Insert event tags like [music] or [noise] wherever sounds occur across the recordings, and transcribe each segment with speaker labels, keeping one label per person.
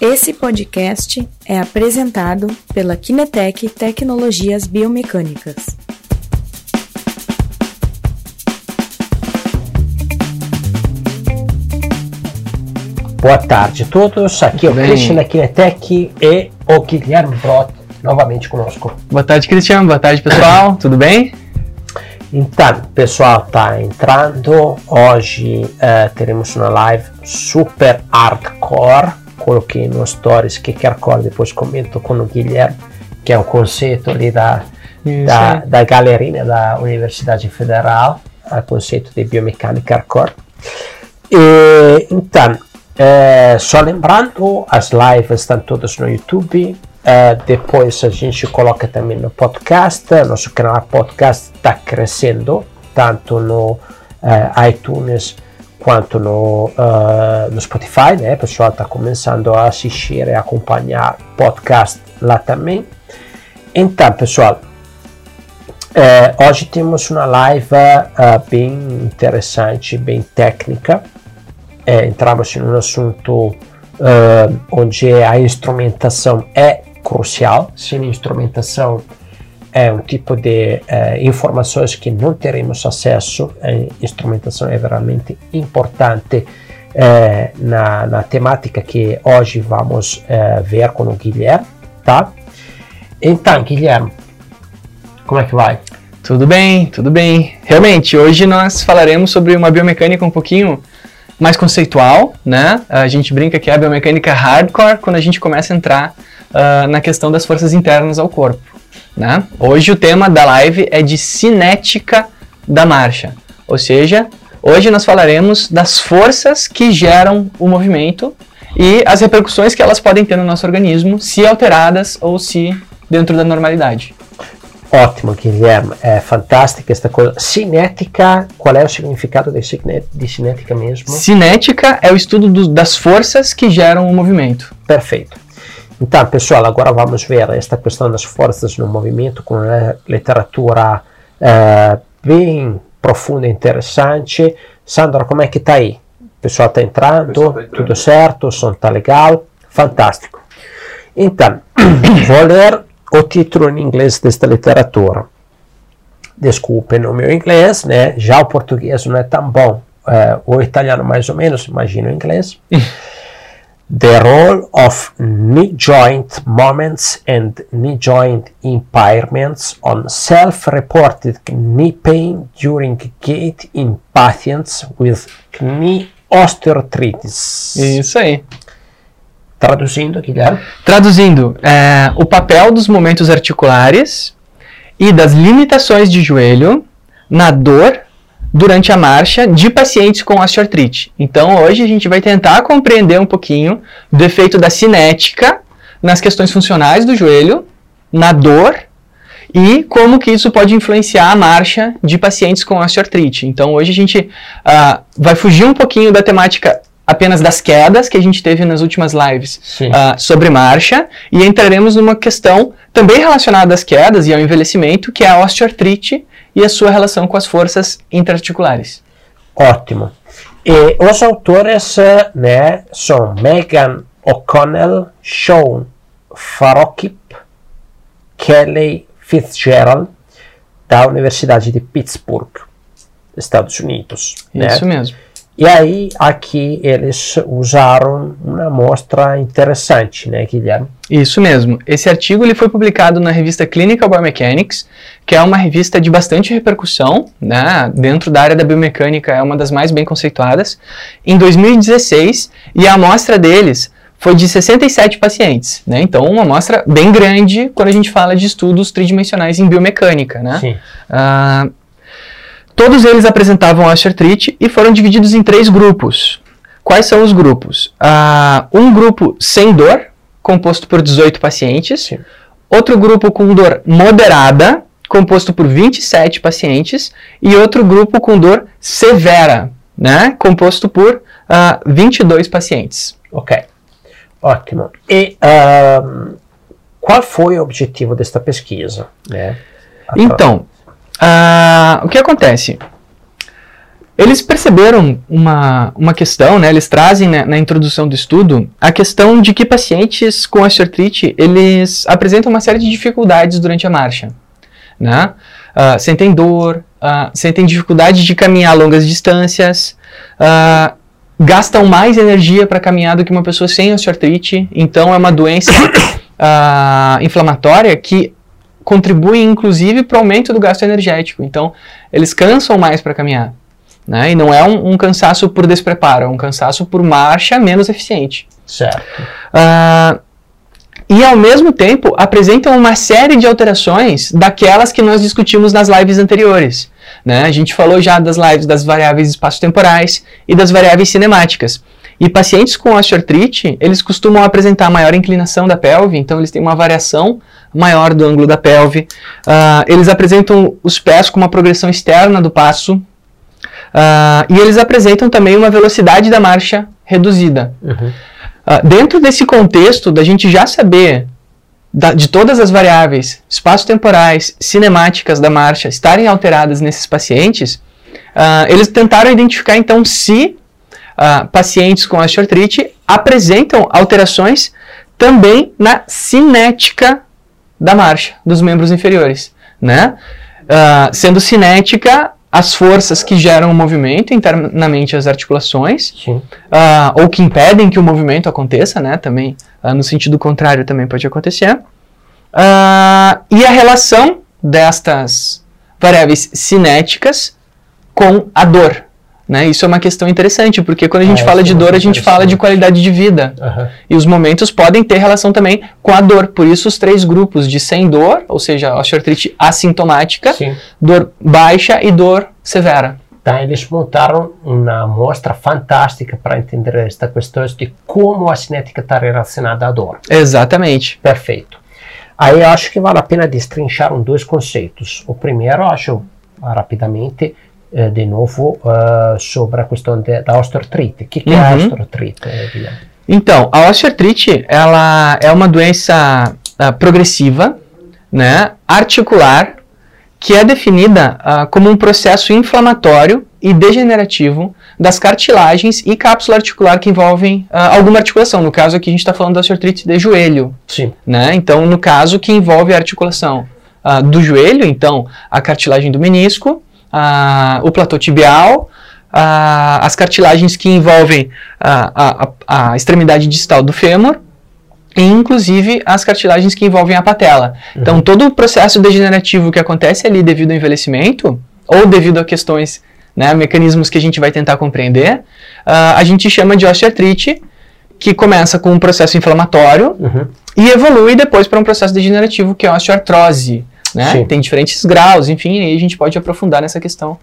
Speaker 1: Esse podcast é apresentado pela Kinetec Tecnologias Biomecânicas.
Speaker 2: Boa tarde a todos, aqui é o. Christian da Kinetec e o Guilherme Brot novamente conosco.
Speaker 3: Boa tarde, Cristiano. Boa tarde, pessoal. [coughs] Tudo bem?
Speaker 2: Então, pessoal, tá entrando. Hoje eh, teremos uma live super hardcore. Coloquei no stories que é hardcore, depois comento com o Guilherme, que é o conceito ali da, da, da galerinha da Universidade Federal, o conceito de biomecânica hardcore. E, então, eh, só lembrando, as lives estão todas no YouTube. eh, depois a gente coloca também no podcast. Nosso canal podcast está crescendo, tanto no eh, iTunes quanto no, eh, no Spotify. Né? O pessoal está começando a assistir e acompanhar podcast lá também. Então, pessoal, eh, hoje temos uma live eh, bem interessante, bem técnica. Entramos em um assunto eh, onde a instrumentação é crucial. Sem instrumentação, é um tipo de eh, informações que não teremos acesso. A instrumentação é realmente importante eh, na, na temática que hoje vamos eh, ver com o Guilherme, tá? Então, Guilherme, como é que vai?
Speaker 3: Tudo bem, tudo bem. Realmente, hoje nós falaremos sobre uma biomecânica um pouquinho mais conceitual, né? A gente brinca que é a biomecânica hardcore quando a gente começa a entrar ah, na questão das forças internas ao corpo, né? Hoje o tema da live é de cinética da marcha, ou seja, hoje nós falaremos das forças que geram o movimento e as repercussões que elas podem ter no nosso organismo, se alteradas ou se dentro da normalidade.
Speaker 2: Ótimo, Guilherme. É fantástica esta coisa. Cinética, qual é o significado de, de cinética mesmo?
Speaker 3: Cinética é o estudo do- das forças que geram o movimento.
Speaker 2: Perfeito. Então, pessoal, agora vamos ver esta questão das forças no movimento com uma literatura eh, bem profunda e interessante. Sandra, como é que tá aí? O pessoal está entrando,
Speaker 4: Pessoal tá entrando.
Speaker 2: tudo certo, o som tá legal, fantástico. Então, [clears throat] vou ler o título em inglês desta literatura. Desculpem o meu inglês, né? Já o português não é tão bom. Eh, o italiano mais ou menos, imagino o inglês. [laughs] The role of knee joint moments and knee joint impairments on self-reported knee pain during gait in patients with knee osteoarthritis.
Speaker 3: Isso aí.
Speaker 2: Traduzindo, Guilherme.
Speaker 3: Traduzindo, é, o papel dos momentos articulares e das limitações de joelho na dor durante a marcha de pacientes com osteoartrite. Então, hoje a gente vai tentar compreender um pouquinho do efeito da cinética nas questões funcionais do joelho, na dor e como que isso pode influenciar a marcha de pacientes com osteoartrite. Então, hoje a gente ah, vai fugir um pouquinho da temática apenas das quedas que a gente teve nas últimas lives ah, sobre marcha e entraremos numa questão também relacionada às quedas e ao envelhecimento, que é a osteoartrite e a sua relação com as forças intraarticulares.
Speaker 2: Ótimo. E os autores eh, né, são Megan O'Connell, Sean Farokip, Kelly Fitzgerald, da Universidade de Pittsburgh, Estados Unidos. né?
Speaker 3: Isso mesmo.
Speaker 2: E aí, aqui eles usaram uma amostra interessante, né, Guilherme?
Speaker 3: Isso mesmo. Esse artigo ele foi publicado na revista Clinical Biomechanics, que é uma revista de bastante repercussão, né? Dentro da área da biomecânica é uma das mais bem conceituadas, em 2016, e a amostra deles foi de 67 pacientes, né? Então, uma amostra bem grande quando a gente fala de estudos tridimensionais em biomecânica, né?
Speaker 2: Sim.
Speaker 3: Ah, todos eles apresentavam osteoartrite e foram divididos em três grupos. Quais são os grupos? Ah, um grupo sem dor, composto por 18 pacientes.
Speaker 2: Sim.
Speaker 3: Outro grupo com dor moderada, composto por 27 pacientes. E outro grupo com dor severa, né, composto por ah, 22 pacientes.
Speaker 2: Ok. Ótimo. E ahm, qual foi o objetivo desta pesquisa? Né?
Speaker 3: Então, ah, o que acontece? Eles perceberam uma, uma questão, né, eles trazem né, na introdução do estudo a questão de que pacientes com osteoartrite, eles apresentam uma série de dificuldades durante a marcha. Né? Uh, sentem dor, uh, sentem dificuldade de caminhar longas distâncias, gastam mais energia para caminhar do que uma pessoa sem osteoartrite, então é uma doença [coughs] inflamatória que contribui inclusive para o aumento do gasto energético. Então, eles cansam mais para caminhar. Né? E não é um, um, cansaço por despreparo, é um cansaço por marcha menos eficiente.
Speaker 2: Certo.
Speaker 3: Uh, e ao mesmo tempo apresentam uma série de alterações daquelas que nós discutimos nas lives anteriores. Né? A gente falou já das lives das variáveis espaço-temporais e das variáveis cinemáticas. E pacientes com osteoartrite, eles costumam apresentar maior inclinação da pelve, então eles têm uma variação maior do ângulo da pelve. Uh, eles apresentam os pés com uma progressão externa do passo. Uh, e eles apresentam também uma velocidade da marcha reduzida. Uhum. Uh, dentro desse contexto, da gente já saber da, de todas as variáveis espaço-temporais, cinemáticas da marcha estarem alteradas nesses pacientes, eles tentaram identificar então se pacientes com osteoartrite apresentam alterações também na cinética da marcha dos membros inferiores, né? Uh, sendo cinética as forças que geram o movimento internamente as articulações, uh, ou que impedem que o movimento aconteça, né? Também uh, no sentido contrário também pode acontecer. e a relação destas variáveis cinéticas com a dor, né? Isso é uma questão interessante, porque quando a gente ah, fala de dor, a gente fala de qualidade de vida. Uhum. E os momentos podem ter relação também com a dor. Por isso, os três grupos de sem dor, ou seja, osteoartrite assintomática, Sim. dor baixa e dor severa.
Speaker 2: Tá, eles montaram uma amostra fantástica para entender esta questão de como a cinética está relacionada à dor.
Speaker 3: Exatamente.
Speaker 2: Perfeito. Aí eu acho que vale a pena destrinchar um dois conceitos. O primeiro, eu acho, rapidamente, eh, de novo uh, sobre a questão de, da osteoartrite. O que, que uhum. é a uhum. osteoartrite, Guilherme?
Speaker 3: Então, a osteoartrite ela é uma doença uh, progressiva, né, articular, que é definida uh, como um processo inflamatório e degenerativo das cartilagens e cápsula articular que envolvem uh, alguma articulação. No caso aqui a gente está falando da osteoartrite de joelho.
Speaker 2: Sim.
Speaker 3: Né? Então, no caso que envolve a articulação uh, do joelho, então a cartilagem do menisco, a, o platô tibial, a, as cartilagens que envolvem a, a, extremidade distal do fêmur, e inclusive as cartilagens que envolvem a patela. Uhum. Então, todo o processo degenerativo que acontece ali devido ao envelhecimento, ou devido a questões, né, mecanismos que a gente vai tentar compreender, a gente chama de osteoartrite, que começa com um processo inflamatório uhum. e evolui depois para um processo degenerativo, que é a osteoartrose né? Tem diferentes graus, enfim, aí a gente pode aprofundar nessa questão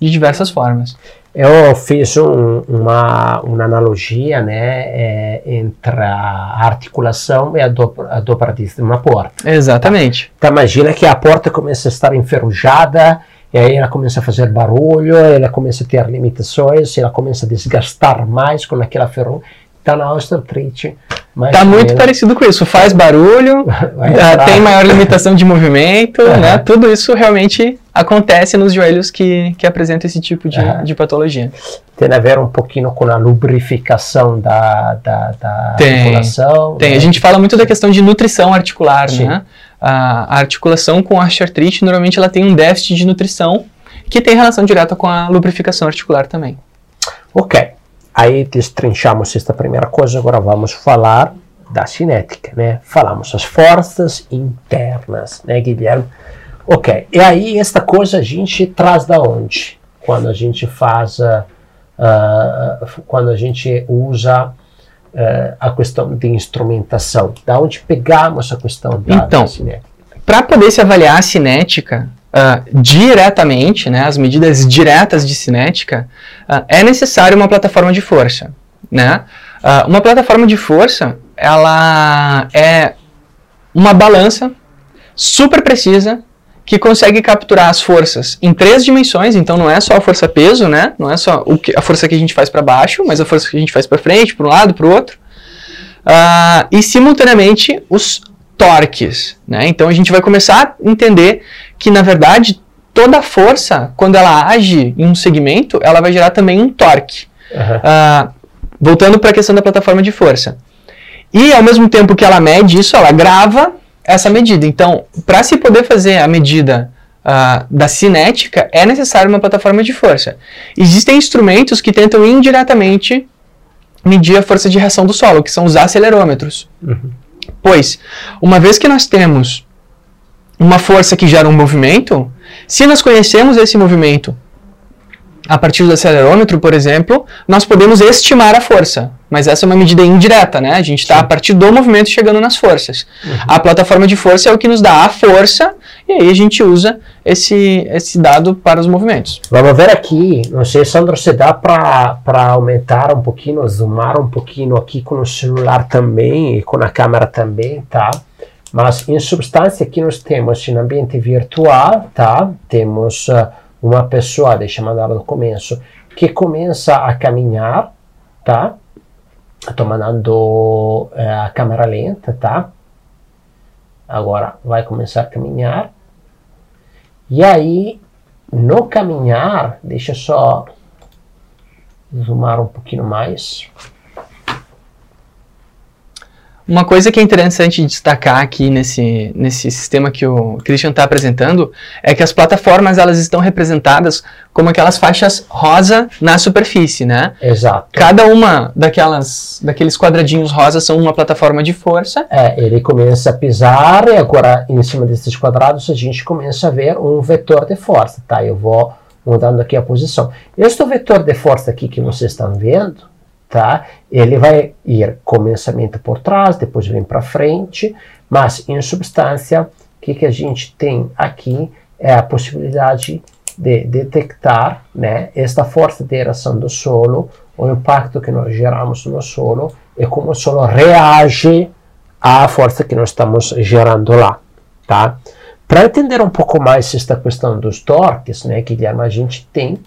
Speaker 3: de diversas formas.
Speaker 2: Eu fiz um, uma, uma analogia né, é, entre a articulação e a, do, a dobradiça de uma porta.
Speaker 3: Exatamente.
Speaker 2: Então imagina que a porta começa a estar enferrujada, e aí ela começa a fazer barulho, ela começa a ter limitações, ela começa a desgastar mais com aquela ferrugem. Então na osteoartrite
Speaker 3: Tá muito parecido com isso. Faz barulho, [laughs] uh, tem maior limitação de movimento, uhum. né? Tudo isso realmente acontece nos joelhos que, que apresentam esse tipo de, uhum. de patologia.
Speaker 2: Tem a ver um pouquinho com a lubrificação da, da, da
Speaker 3: tem, articulação? Tem. Né? A gente fala muito da questão de nutrição articular, Sim. né? A, a articulação com a artrite, normalmente ela tem um déficit de nutrição que tem relação direta com a lubrificação articular também.
Speaker 2: Ok. Aí destrinchamos esta primeira coisa, agora vamos falar da cinética, né? Falamos as forças internas, né, Guilherme? Ok, e aí esta coisa a gente traz da onde? Quando a gente faz, uh, uh, quando a gente usa uh, a questão de instrumentação, da onde pegamos a questão da,
Speaker 3: então,
Speaker 2: da cinética?
Speaker 3: Para poder se avaliar a cinética, uh, diretamente, né, as medidas diretas de cinética, uh, é necessário uma plataforma de força. Né? Uh, uma plataforma de força, ela é uma balança super precisa que consegue capturar as forças em três dimensões, então não é só a força peso, né? Não é só o que, a força que a gente faz para baixo, mas a força que a gente faz para frente, para um lado, para o outro. Uh, e simultaneamente os torques, né? Então a gente vai começar a entender que na verdade toda força, quando ela age em um segmento, ela vai gerar também um torque.
Speaker 2: Aham.
Speaker 3: Uh, voltando para a questão da plataforma de força. E ao mesmo tempo que ela mede isso, ela grava essa medida. Então, para se poder fazer a medida uh, da cinética, é necessário uma plataforma de força. Existem instrumentos que tentam indiretamente medir a força de reação do solo, que são os acelerômetros.
Speaker 2: Uhum.
Speaker 3: Pois, uma vez que nós temos uma força que gera um movimento, se nós conhecemos esse movimento a partir do acelerômetro, por exemplo, nós podemos estimar a força. Mas essa é uma medida indireta, né? A gente está a partir do movimento chegando nas forças. A plataforma de força é o que nos dá a força, e aí a gente usa esse, esse dado para os movimentos.
Speaker 2: Vamos ver aqui, não sei, Sandro, se dá para aumentar um pouquinho, zoomar um pouquinho aqui com o celular também e com a câmera também, tá? Mas, em substância, aqui nós temos, em ambiente virtual, tá? Temos uh, uma pessoa, deixa eu mandar do começo, que começa a caminhar, tá? Estou mandando uh, a câmera lenta, tá? Agora vai começar a caminhar. E aí, no caminhar, deixa eu só zoomar um pouquinho mais.
Speaker 3: Uma coisa que é interessante destacar aqui nesse, nesse sistema que o Christian está apresentando é que as plataformas elas estão representadas como aquelas faixas rosa na superfície, né?
Speaker 2: Exato.
Speaker 3: Cada uma daquelas, daqueles quadradinhos rosa são uma plataforma de força.
Speaker 2: É, ele começa a pisar e agora em cima desses quadrados a gente começa a ver um vetor de força, tá? Eu vou mudando aqui a posição. Este vetor de força aqui que vocês estão vendo, tá? Ele vai ir começamento por trás, depois vem para frente, mas em substância, o que, que a gente tem aqui é a possibilidade de detectar né, esta força de eração do solo, o impacto que nós geramos no solo e como o solo reage à força que nós estamos gerando lá, tá? Para entender um pouco mais esta questão dos torques, né, Guilherme, a gente tem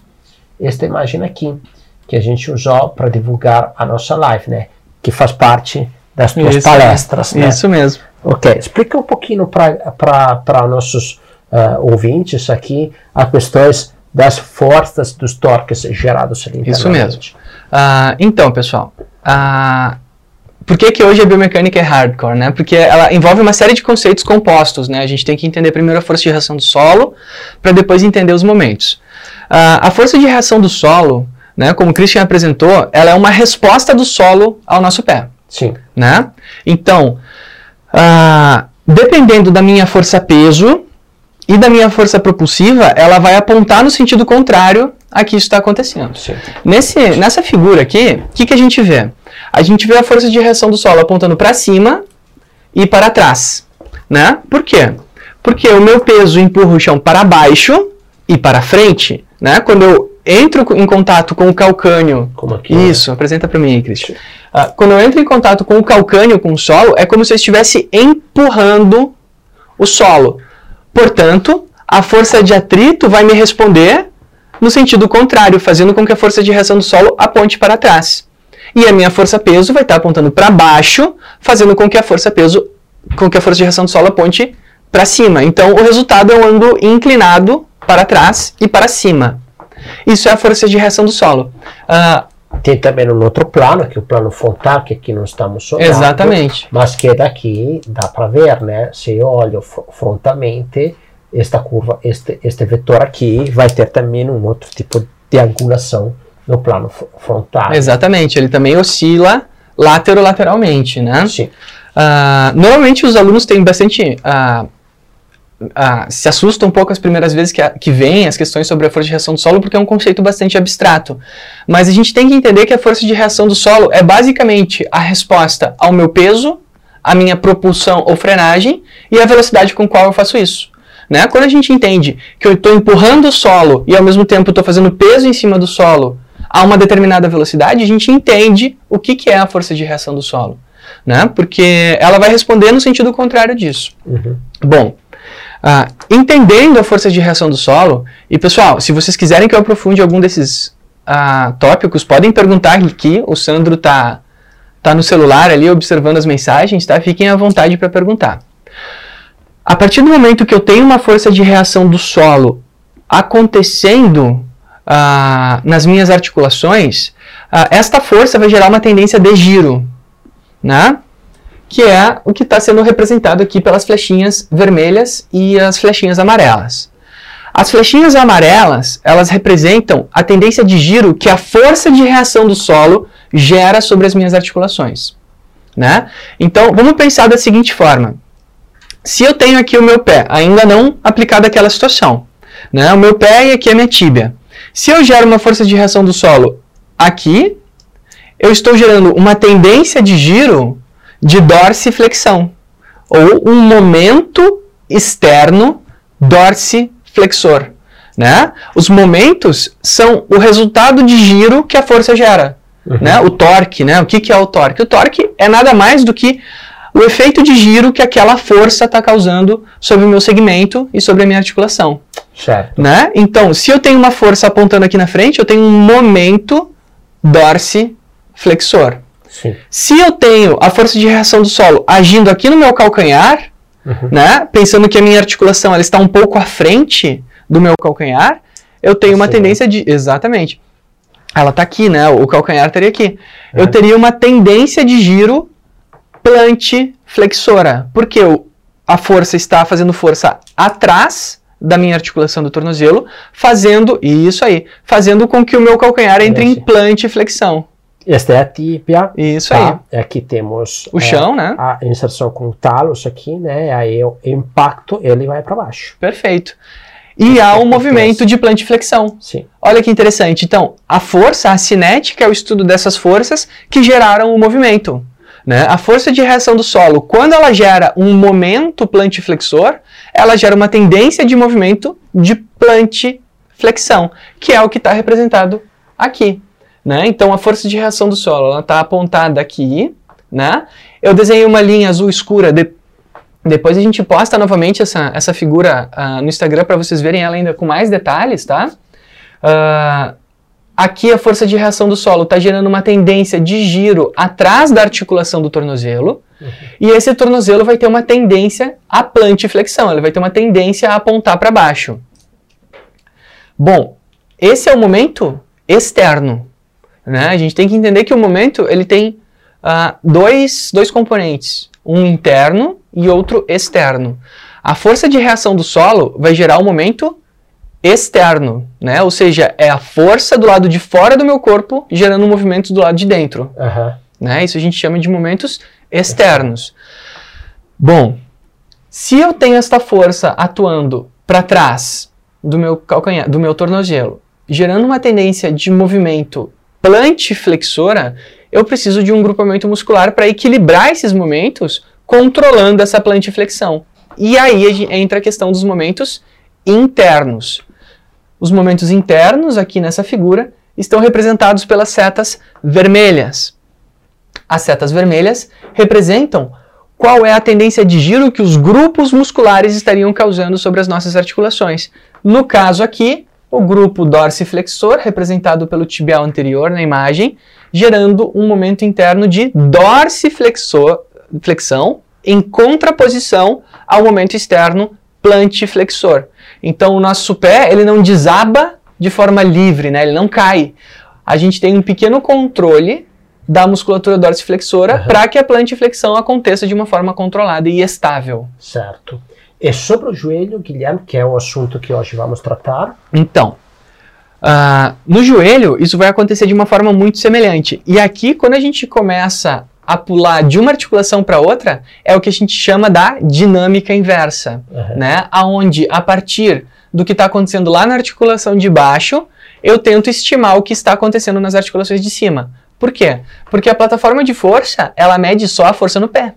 Speaker 2: esta imagem aqui que a gente usou para divulgar a nossa live, né? Que faz parte das tuas
Speaker 3: Isso,
Speaker 2: palestras, né?
Speaker 3: Isso mesmo.
Speaker 2: Ok, explica um pouquinho para nossos uh, ouvintes aqui as questões das forças dos torques gerados ali
Speaker 3: Isso mesmo. Ah, então, pessoal, ah, por que, que hoje a biomecânica é hardcore? Né? Porque ela envolve uma série de conceitos compostos. Né? A gente tem que entender primeiro a força de reação do solo, para depois entender os momentos. Ah, a força de reação do solo né, como o Christian apresentou, ela é uma resposta do solo ao nosso pé.
Speaker 2: Sim.
Speaker 3: Né? Então, ah, dependendo da minha força-peso e da minha força propulsiva, ela vai apontar no sentido contrário a que isso está acontecendo.
Speaker 2: Sim.
Speaker 3: Nesse, nessa figura aqui, o que, que a gente vê? A gente vê a força de reação do solo apontando para cima e para trás. Né? Por quê? Porque o meu peso empurra o chão para baixo e para frente. Né? Quando eu entro em contato com o calcânio.
Speaker 2: Como aqui.
Speaker 3: Isso, apresenta para mim, Cristian. Ah, quando eu entro em contato com o calcânio, com o solo, é como se eu estivesse empurrando o solo. Portanto, a força de atrito vai me responder no sentido contrário, fazendo com que a força de reação do solo aponte para trás. E a minha força peso vai estar apontando para baixo, fazendo com que a força peso, com que a força de reação do solo aponte para cima. Então, o resultado é um ângulo inclinado para trás e para cima. Isso é a força de reação do solo. Ah,
Speaker 2: Tem também um outro plano, que é o plano frontal, que aqui não estamos olhando.
Speaker 3: Exatamente.
Speaker 2: Mas que daqui dá para ver, né? Se eu olho fro- frontalmente, esta curva, este, este vetor aqui vai ter também um outro tipo de angulação no plano fr- frontal.
Speaker 3: exatamente, ele também oscila laterolateralmente, né?
Speaker 2: Sim.
Speaker 3: Ah, normalmente os alunos têm bastante. ah, ah, se assustam um pouco as primeiras vezes que, a- que vêm as questões sobre a força de reação do solo, porque é um conceito bastante abstrato. Mas a gente tem que entender que a força de reação do solo é basicamente a resposta ao meu peso, à minha propulsão ou frenagem e a velocidade com qual eu faço isso. Né? Quando a gente entende que eu estou empurrando o solo e ao mesmo tempo estou fazendo peso em cima do solo a uma determinada velocidade, a gente entende o que, que é a força de reação do solo. Né? Porque ela vai responder no sentido contrário disso.
Speaker 2: Uhum.
Speaker 3: Bom, ah, entendendo a força de reação do solo, e pessoal, se vocês quiserem que eu aprofunde algum desses ah, tópicos, podem perguntar aqui, o Sandro tá, tá no celular ali observando as mensagens, tá? Fiquem à vontade para perguntar. A partir do momento que eu tenho uma força de reação do solo acontecendo ah, nas minhas articulações, ah, esta força vai gerar uma tendência de giro, né? Que é o que está sendo representado aqui pelas flechinhas vermelhas e as flechinhas amarelas. As flechinhas amarelas, elas representam a tendência de giro que a força de reação do solo gera sobre as minhas articulações. Né? Então, vamos pensar da seguinte forma. Se eu tenho aqui o meu pé, ainda não aplicado aquela situação, né? o meu pé e aqui a minha tíbia. Se eu gero uma força de reação do solo aqui, eu estou gerando uma tendência de giro de dorsiflexão, ou um momento externo dorsiflexor. Né? Os momentos são o resultado de giro que a força gera. Uhum. Né? O torque, né? o que, que é o torque? O torque é nada mais do que o efeito de giro que aquela força está causando sobre o meu segmento e sobre a minha articulação.
Speaker 2: Certo.
Speaker 3: Né? Então, se eu tenho uma força apontando aqui na frente, eu tenho um momento dorsiflexor.
Speaker 2: Sim.
Speaker 3: Se eu tenho a força de reação do solo agindo aqui no meu calcanhar, uhum. né, pensando que a minha articulação ela está um pouco à frente do meu calcanhar, eu tenho uma tendência de. Exatamente. Ela está aqui, né? O calcanhar estaria aqui. É. Eu teria uma tendência de giro plantiflexora. Porque eu, a força está fazendo força atrás da minha articulação do tornozelo, fazendo isso aí, fazendo com que o meu calcanhar entre em plantiflexão.
Speaker 2: Esta é a tíbia.
Speaker 3: Isso tá?
Speaker 2: aí. Aqui temos
Speaker 3: o chão, é, né?
Speaker 2: A inserção com o talos aqui, né? Aí o impacto ele vai para baixo.
Speaker 3: Perfeito. E há um movimento de plantiflexão.
Speaker 2: Sim.
Speaker 3: Olha que interessante. Então, a força, a cinética é o estudo dessas forças que geraram o movimento. Né? A força de reação do solo, quando ela gera um momento plantiflexor, ela gera uma tendência de movimento de plantiflexão, que é o que está representado aqui. Né? Então a força de reação do solo está apontada aqui. Né? Eu desenhei uma linha azul escura. De... Depois a gente posta novamente essa, essa figura uh, no Instagram para vocês verem ela ainda com mais detalhes. Tá? Uh, aqui a força de reação do solo está gerando uma tendência de giro atrás da articulação do tornozelo. Uhum. E esse tornozelo vai ter uma tendência à plantiflexão, ele vai ter uma tendência a apontar para baixo. Bom, esse é o momento externo. Né? A gente tem que entender que o momento ele tem uh, dois, dois componentes, um interno e outro externo. A força de reação do solo vai gerar um momento externo, né? Ou seja, é a força do lado de fora do meu corpo gerando um movimento do lado de dentro.
Speaker 2: Uhum.
Speaker 3: Né? Isso a gente chama de momentos externos. Bom, se eu tenho esta força atuando para trás do meu calcanhar, do meu tornozelo, gerando uma tendência de movimento plantiflexora, eu preciso de um grupamento muscular para equilibrar esses momentos, controlando essa plantiflexão. E aí entra a questão dos momentos internos. Os momentos internos, aqui nessa figura, estão representados pelas setas vermelhas. As setas vermelhas representam qual é a tendência de giro que os grupos musculares estariam causando sobre as nossas articulações. No caso aqui, o grupo dorsiflexor, representado pelo tibial anterior na imagem, gerando um momento interno de dorsiflexão em contraposição ao momento externo plantiflexor. Então o nosso pé ele não desaba de forma livre, né? ele não cai. A gente tem um pequeno controle da musculatura dorsiflexora uhum. para que a plantiflexão aconteça de uma forma controlada e estável.
Speaker 2: Certo. E sobre o joelho, Guilherme, que é o assunto que hoje vamos tratar?
Speaker 3: Então, uh, no joelho, isso vai acontecer de uma forma muito semelhante. E aqui, quando a gente começa a pular de uma articulação para outra, é o que a gente chama da dinâmica inversa, uhum. né? Aonde, a partir do que está acontecendo lá na articulação de baixo, eu tento estimar o que está acontecendo nas articulações de cima. Por quê? Porque a plataforma de força, ela mede só a força no pé.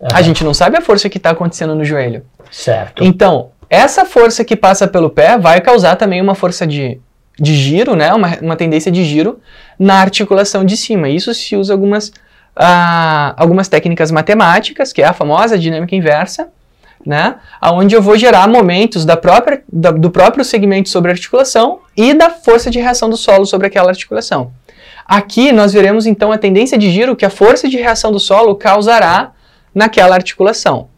Speaker 3: Uhum. A gente não sabe a força que está acontecendo no joelho.
Speaker 2: Certo.
Speaker 3: Então, essa força que passa pelo pé vai causar também uma força de, de giro, né? Uma, uma tendência de giro na articulação de cima. Isso se usa algumas, ah, algumas técnicas matemáticas, que é a famosa dinâmica inversa, né? Onde eu vou gerar momentos da própria, da, do próprio segmento sobre a articulação e da força de reação do solo sobre aquela articulação. Aqui nós veremos então a tendência de giro que a força de reação do solo causará naquela articulação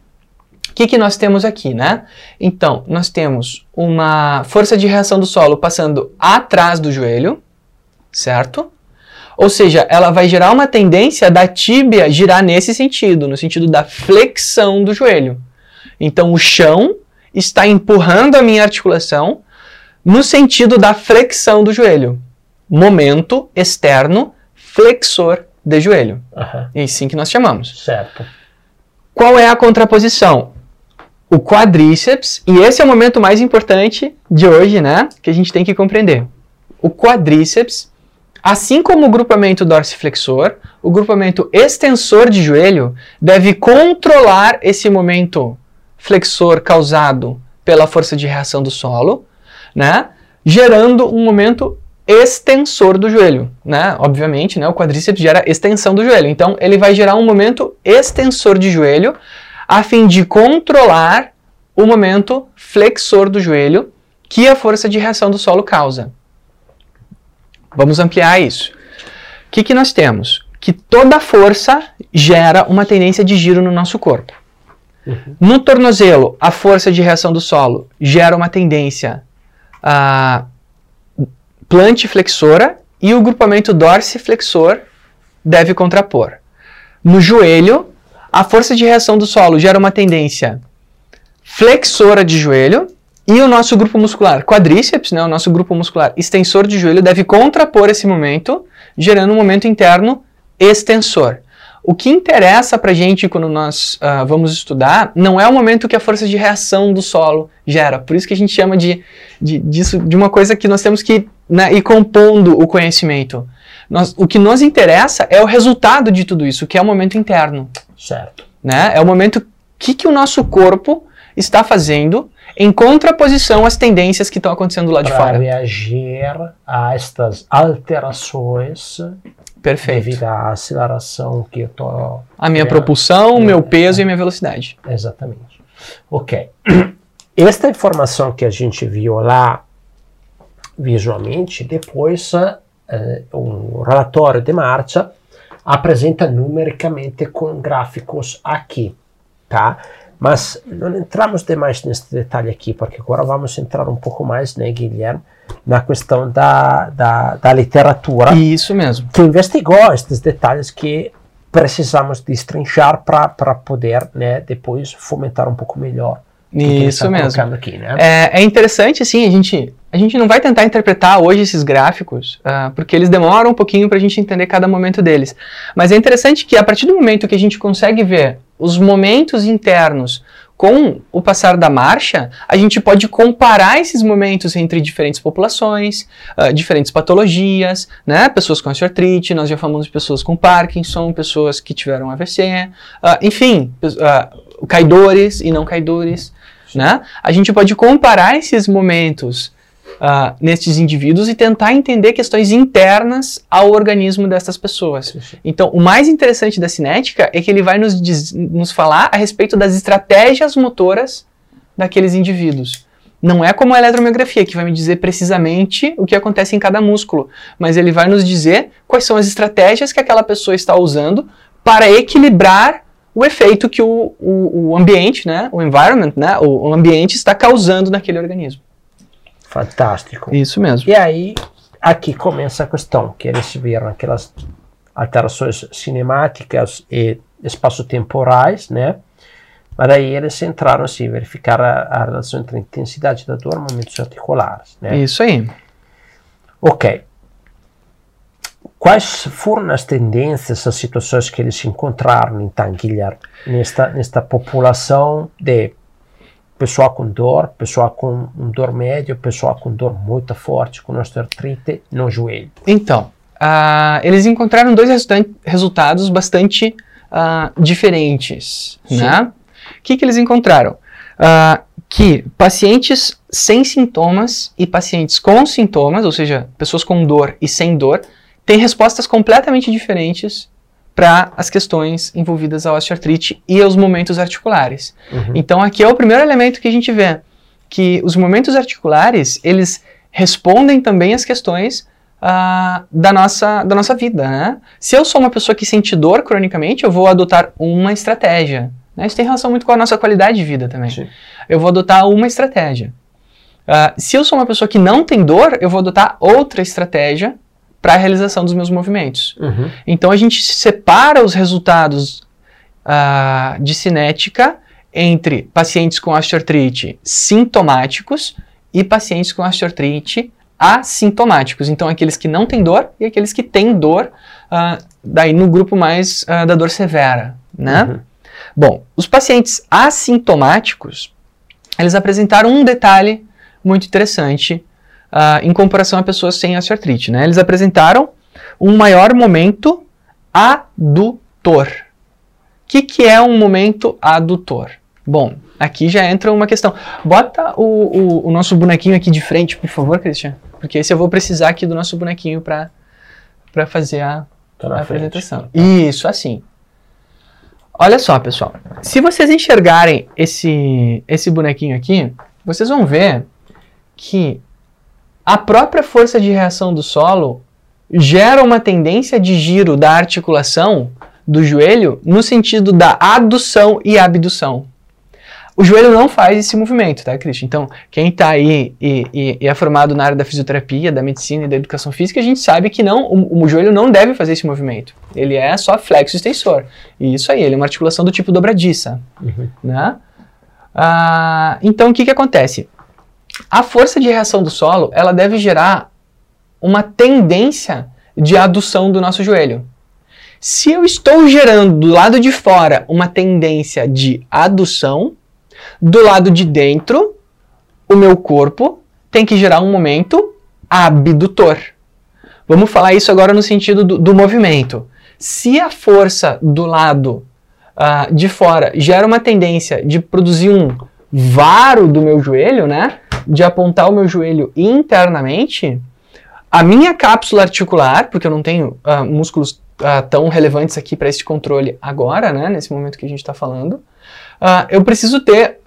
Speaker 3: que, que nós temos aqui, né? Então, nós temos uma força de reação do solo passando atrás do joelho, certo? Ou seja, ela vai gerar uma tendência da tíbia girar nesse sentido, no sentido da flexão do joelho. Então, o chão está empurrando a minha articulação no sentido da flexão do joelho. Momento externo flexor de joelho.
Speaker 2: Aham,
Speaker 3: É assim que nós chamamos.
Speaker 2: certo.
Speaker 3: Qual é a contraposição? O quadríceps, e esse é o momento mais importante de hoje, né? Que a gente tem que compreender. O quadríceps, assim como o grupamento dorsiflexor, o grupamento extensor de joelho deve controlar esse momento flexor causado pela força de reação do solo, né? Gerando um momento extensor do joelho, né? Obviamente, né? O quadríceps gera extensão do joelho. Então, ele vai gerar um momento extensor de joelho a fim de controlar o momento flexor do joelho que a força de reação do solo causa. Vamos ampliar isso. O que, que nós temos? Que toda força gera uma tendência de giro no nosso corpo. No tornozelo, a força de reação do solo gera uma tendência ah, plantiflexora e o grupamento dorsiflexor deve contrapor. No joelho, a força de reação do solo gera uma tendência flexora de joelho e o nosso grupo muscular quadríceps, né, o nosso grupo muscular extensor de joelho deve contrapor esse momento, gerando um momento interno extensor. O que interessa para a gente quando nós ah, vamos estudar não é o momento que a força de reação do solo gera. Por isso que a gente chama de, de, disso, de uma coisa que nós temos que né, ir compondo o conhecimento. Nós, o que nos interessa é o resultado de tudo isso, que é o momento interno.
Speaker 2: Certo.
Speaker 3: Né? É o momento que, que o nosso corpo está fazendo em contraposição às tendências que estão acontecendo lá de
Speaker 2: Para
Speaker 3: fora.
Speaker 2: reagir a estas alterações
Speaker 3: Perfeito.
Speaker 2: devido à aceleração que eu estou.
Speaker 3: A minha propulsão, o
Speaker 2: É.
Speaker 3: meu peso e a minha velocidade.
Speaker 2: Exatamente. Ok. [clears throat] Esta informação que a gente viu lá visualmente, depois eh, um relatório de marcha apresenta numericamente com gráficos aqui, tá? Mas não entramos demais nesse detalhe aqui, porque agora vamos entrar um pouco mais, né, Guilherme, na questão da, da, da literatura
Speaker 3: Isso mesmo.
Speaker 2: que investigou estes detalhes que precisamos destrinchar para poder, né, depois fomentar um pouco melhor
Speaker 3: Isso mesmo.
Speaker 2: aqui, né?
Speaker 3: É, é interessante, assim, a gente, a gente não vai tentar interpretar hoje esses gráficos, ah, porque eles demoram um pouquinho para a gente entender cada momento deles. Mas é interessante que a partir do momento que a gente consegue ver os momentos internos com o passar da marcha, a gente pode comparar esses momentos entre diferentes populações, ah, diferentes patologias, né? Pessoas com osteoartrite, nós já falamos de pessoas com Parkinson, pessoas que tiveram AVC, ah, enfim, ah, caidores e não caidores, né? A gente pode comparar esses momentos ah, nestes indivíduos e tentar entender questões internas ao organismo dessas pessoas. Então, o mais interessante da cinética é que ele vai nos, diz- nos falar a respeito das estratégias motoras daqueles indivíduos. Não é como a eletromiografia, que vai me dizer precisamente o que acontece em cada músculo, mas ele vai nos dizer quais são as estratégias que aquela pessoa está usando para equilibrar o efeito que o, o, o ambiente, né, o environment, né, o, o ambiente está causando naquele organismo.
Speaker 2: Fantástico.
Speaker 3: Isso mesmo.
Speaker 2: E aí, aqui começa a questão, que eles viram aquelas alterações cinemáticas e espaço-temporais, né? Mas daí eles entraram assim, verificar a, a relação entre a intensidade da dor e movimentos articulares, né?
Speaker 3: Isso aí.
Speaker 2: Ok. Quais foram as tendências, as situações que eles encontraram, então, Guilherme, nesta, nesta população de pessoal com dor, pessoal com dor médio, pessoal com dor muito forte, com osteoartrite no joelho?
Speaker 3: Então, ah, eles encontraram dois resulta- resultados bastante ah, diferentes,
Speaker 2: Sim.
Speaker 3: né? O que, que eles encontraram? Ah, que pacientes sem sintomas e pacientes com sintomas, ou seja, pessoas com dor e sem dor, têm respostas completamente diferentes para as questões envolvidas à osteoartrite e aos momentos articulares.
Speaker 2: Uhum.
Speaker 3: Então aqui é o primeiro elemento que a gente vê, que os momentos articulares, eles respondem também às questões ah, da, nossa, da nossa vida, né? Se eu sou uma pessoa que sente dor cronicamente, eu vou adotar uma estratégia, Né? Isso tem relação muito com a nossa qualidade de vida também.
Speaker 2: Sim.
Speaker 3: Eu vou adotar uma estratégia. Ah, se eu sou uma pessoa que não tem dor, eu vou adotar outra estratégia para a realização dos meus movimentos.
Speaker 2: Uhum.
Speaker 3: Então a gente separa os resultados ah, de cinética entre pacientes com osteoartrite sintomáticos e pacientes com osteoartrite assintomáticos. Então aqueles que não têm dor e aqueles que têm dor, ah, daí no grupo mais ah, da dor severa, né?
Speaker 2: Uhum.
Speaker 3: Bom, os pacientes assintomáticos, eles apresentaram um detalhe muito interessante ah, em comparação a pessoas sem osteoartrite, né? Eles apresentaram um maior momento adutor. O que, que é um momento adutor? Bom, aqui já entra uma questão. Bota o, o, o nosso bonequinho aqui de frente, por favor, Christian. Porque esse eu vou precisar aqui do nosso bonequinho para fazer a,
Speaker 2: Tá
Speaker 3: a apresentação. Isso, assim. Olha só, pessoal. Se vocês enxergarem esse, esse bonequinho aqui, vocês vão ver que a própria força de reação do solo gera uma tendência de giro da articulação do joelho no sentido da adução e abdução. O joelho não faz esse movimento, tá, Christian? Então, quem está aí e, e- e é formado na área da fisioterapia, da medicina e da educação física, a gente sabe que não, o, o joelho não deve fazer esse movimento. Ele é só flexo extensor. E isso aí, ele é uma articulação do tipo dobradiça,
Speaker 2: Uhum.
Speaker 3: né? Ah, então, o que que acontece? A força de reação do solo, ela deve gerar uma tendência de adução do nosso joelho. Se eu estou gerando do lado de fora uma tendência de adução, do lado de dentro, o meu corpo tem que gerar um momento abdutor. Vamos falar isso agora no sentido do, do movimento. Se a força do lado ah, de fora gera uma tendência de produzir um varo do meu joelho, né? De apontar o meu joelho internamente, a minha cápsula articular, porque eu não tenho ah, músculos ah, tão relevantes aqui para esse controle agora, né? Nesse momento que a gente está falando, ah, eu preciso ter